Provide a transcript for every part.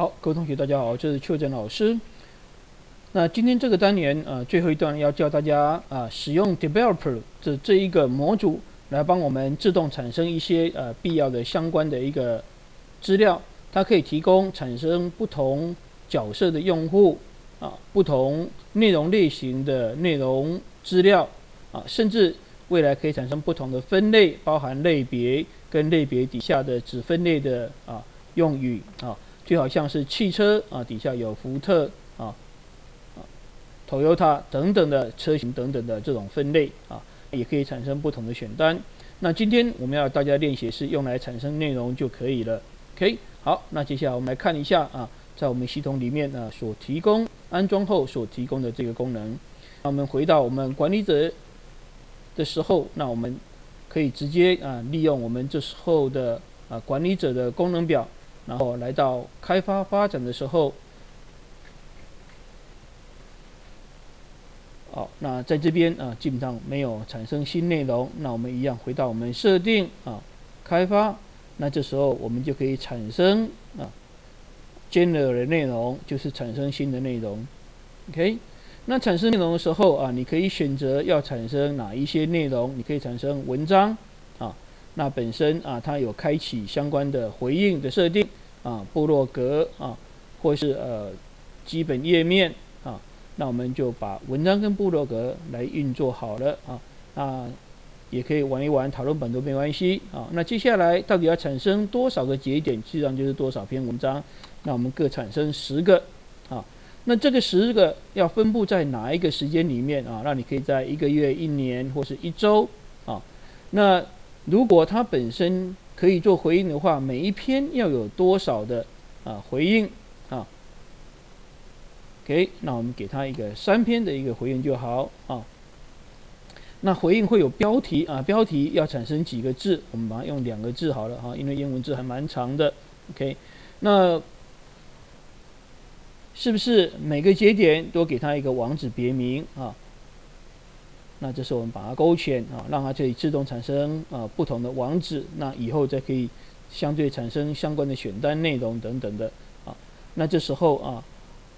好，各位同学，大家好，这是邱振老师。那今天这个单元啊，最后一段要教大家啊，使用 Developer 这这一个模组来帮我们自动产生一些呃必要的相关的一个资料。它可以提供产生不同角色的用户啊，不同内容类型的内容资料啊，甚至未来可以产生不同的分类，包含类别跟类别底下的子分类的啊用语啊。就好像是汽车啊，底下有福特啊、啊，Toyota 等等的车型等等的这种分类啊，也可以产生不同的选单。那今天我们要大家练习是用来产生内容就可以了。OK，好，那接下来我们来看一下啊，在我们系统里面啊所提供安装后所提供的这个功能。那我们回到我们管理者的时候，那我们可以直接啊利用我们这时候的啊管理者的功能表。然后来到开发发展的时候，好，那在这边啊，基本上没有产生新内容。那我们一样回到我们设定啊，开发，那这时候我们就可以产生啊，general 的内容，就是产生新的内容。OK，那产生内容的时候啊，你可以选择要产生哪一些内容，你可以产生文章，那本身啊，它有开启相关的回应的设定。啊，部落格啊，或是呃基本页面啊，那我们就把文章跟部落格来运作好了啊，那也可以玩一玩讨论本都没关系啊。那接下来到底要产生多少个节点，实际上就是多少篇文章。那我们各产生十个啊，那这个十个要分布在哪一个时间里面啊？那你可以在一个月、一年或是一周啊。那如果它本身可以做回应的话，每一篇要有多少的啊回应啊？OK，那我们给它一个三篇的一个回应就好啊。那回应会有标题啊，标题要产生几个字？我们把它用两个字好了哈，因为英文字还蛮长的。OK，那是不是每个节点都给它一个网址别名啊？那这时候我们把它勾选啊，让它可以自动产生啊不同的网址，那以后再可以相对产生相关的选单内容等等的啊。那这时候啊，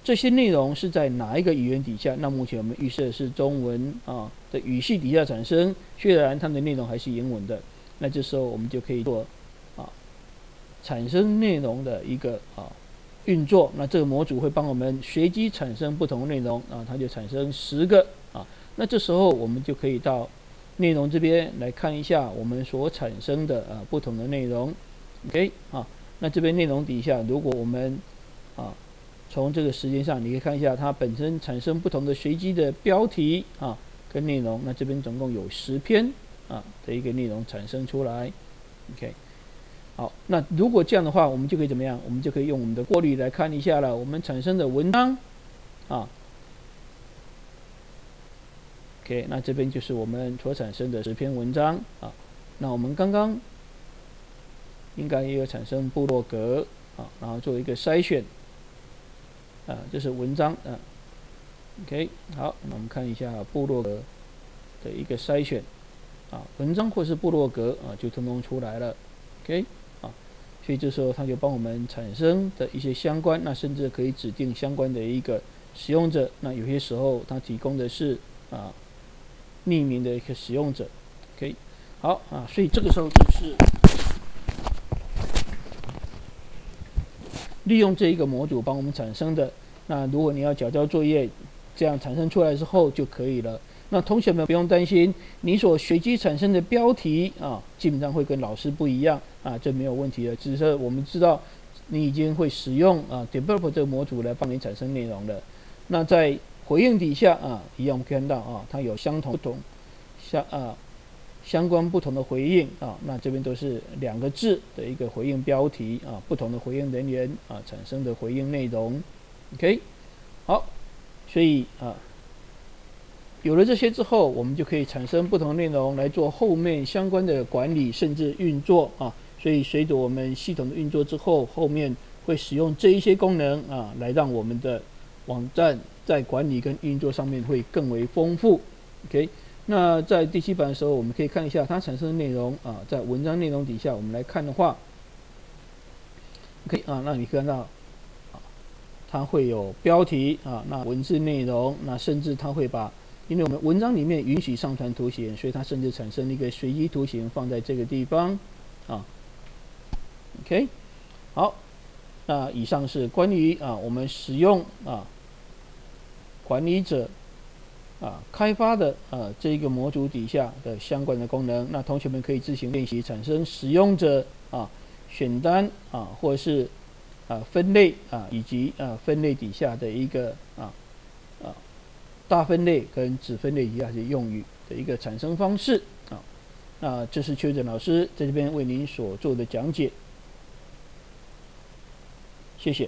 这些内容是在哪一个语言底下？那目前我们预设是中文啊的语系底下产生，虽然它的内容还是英文的。那这时候我们就可以做啊产生内容的一个啊运作。那这个模组会帮我们随机产生不同内容啊，它就产生十个啊。那这时候我们就可以到内容这边来看一下我们所产生的啊不同的内容，OK 啊，那这边内容底下，如果我们啊从这个时间上，你可以看一下它本身产生不同的随机的标题啊跟内容，那这边总共有十篇啊的一个内容产生出来，OK，好，那如果这样的话，我们就可以怎么样？我们就可以用我们的过滤来看一下了，我们产生的文章啊。OK，那这边就是我们所产生的十篇文章啊。那我们刚刚应该也有产生部落格啊，然后做一个筛选啊，这是文章啊。OK，好，那我们看一下部落格的一个筛选啊，文章或是部落格啊，就通通出来了。OK，啊，所以这时候它就帮我们产生的一些相关，那甚至可以指定相关的一个使用者。那有些时候它提供的是啊。匿名的一个使用者，OK，好啊，所以这个时候就是利用这一个模组帮我们产生的。那如果你要缴交作业，这样产生出来之后就可以了。那同学们不用担心，你所随机产生的标题啊，基本上会跟老师不一样啊，这没有问题的。只是我们知道你已经会使用啊 Develop 这个模组来帮你产生内容了。那在回应底下啊，一样我们看到啊，它有相同不同相啊相关不同的回应啊，那这边都是两个字的一个回应标题啊，不同的回应人员啊产生的回应内容，OK，好，所以啊有了这些之后，我们就可以产生不同内容来做后面相关的管理甚至运作啊，所以随着我们系统的运作之后，后面会使用这一些功能啊，来让我们的网站。在管理跟运作上面会更为丰富，OK。那在第七版的时候，我们可以看一下它产生的内容啊，在文章内容底下，我们来看的话，，OK？啊，那你看到啊，它会有标题啊，那文字内容，那甚至它会把，因为我们文章里面允许上传图形，所以它甚至产生了一个随机图形放在这个地方啊。OK，好，那以上是关于啊我们使用啊管理者啊开发的啊这一个模组底下的相关的功能。那同学们可以自行练习产生使用者啊选单啊或是。啊，分类啊，以及啊，分类底下的一个啊啊大分类跟子分类以下的用语的一个产生方式啊。那这是邱振老师在这边为您所做的讲解，谢谢。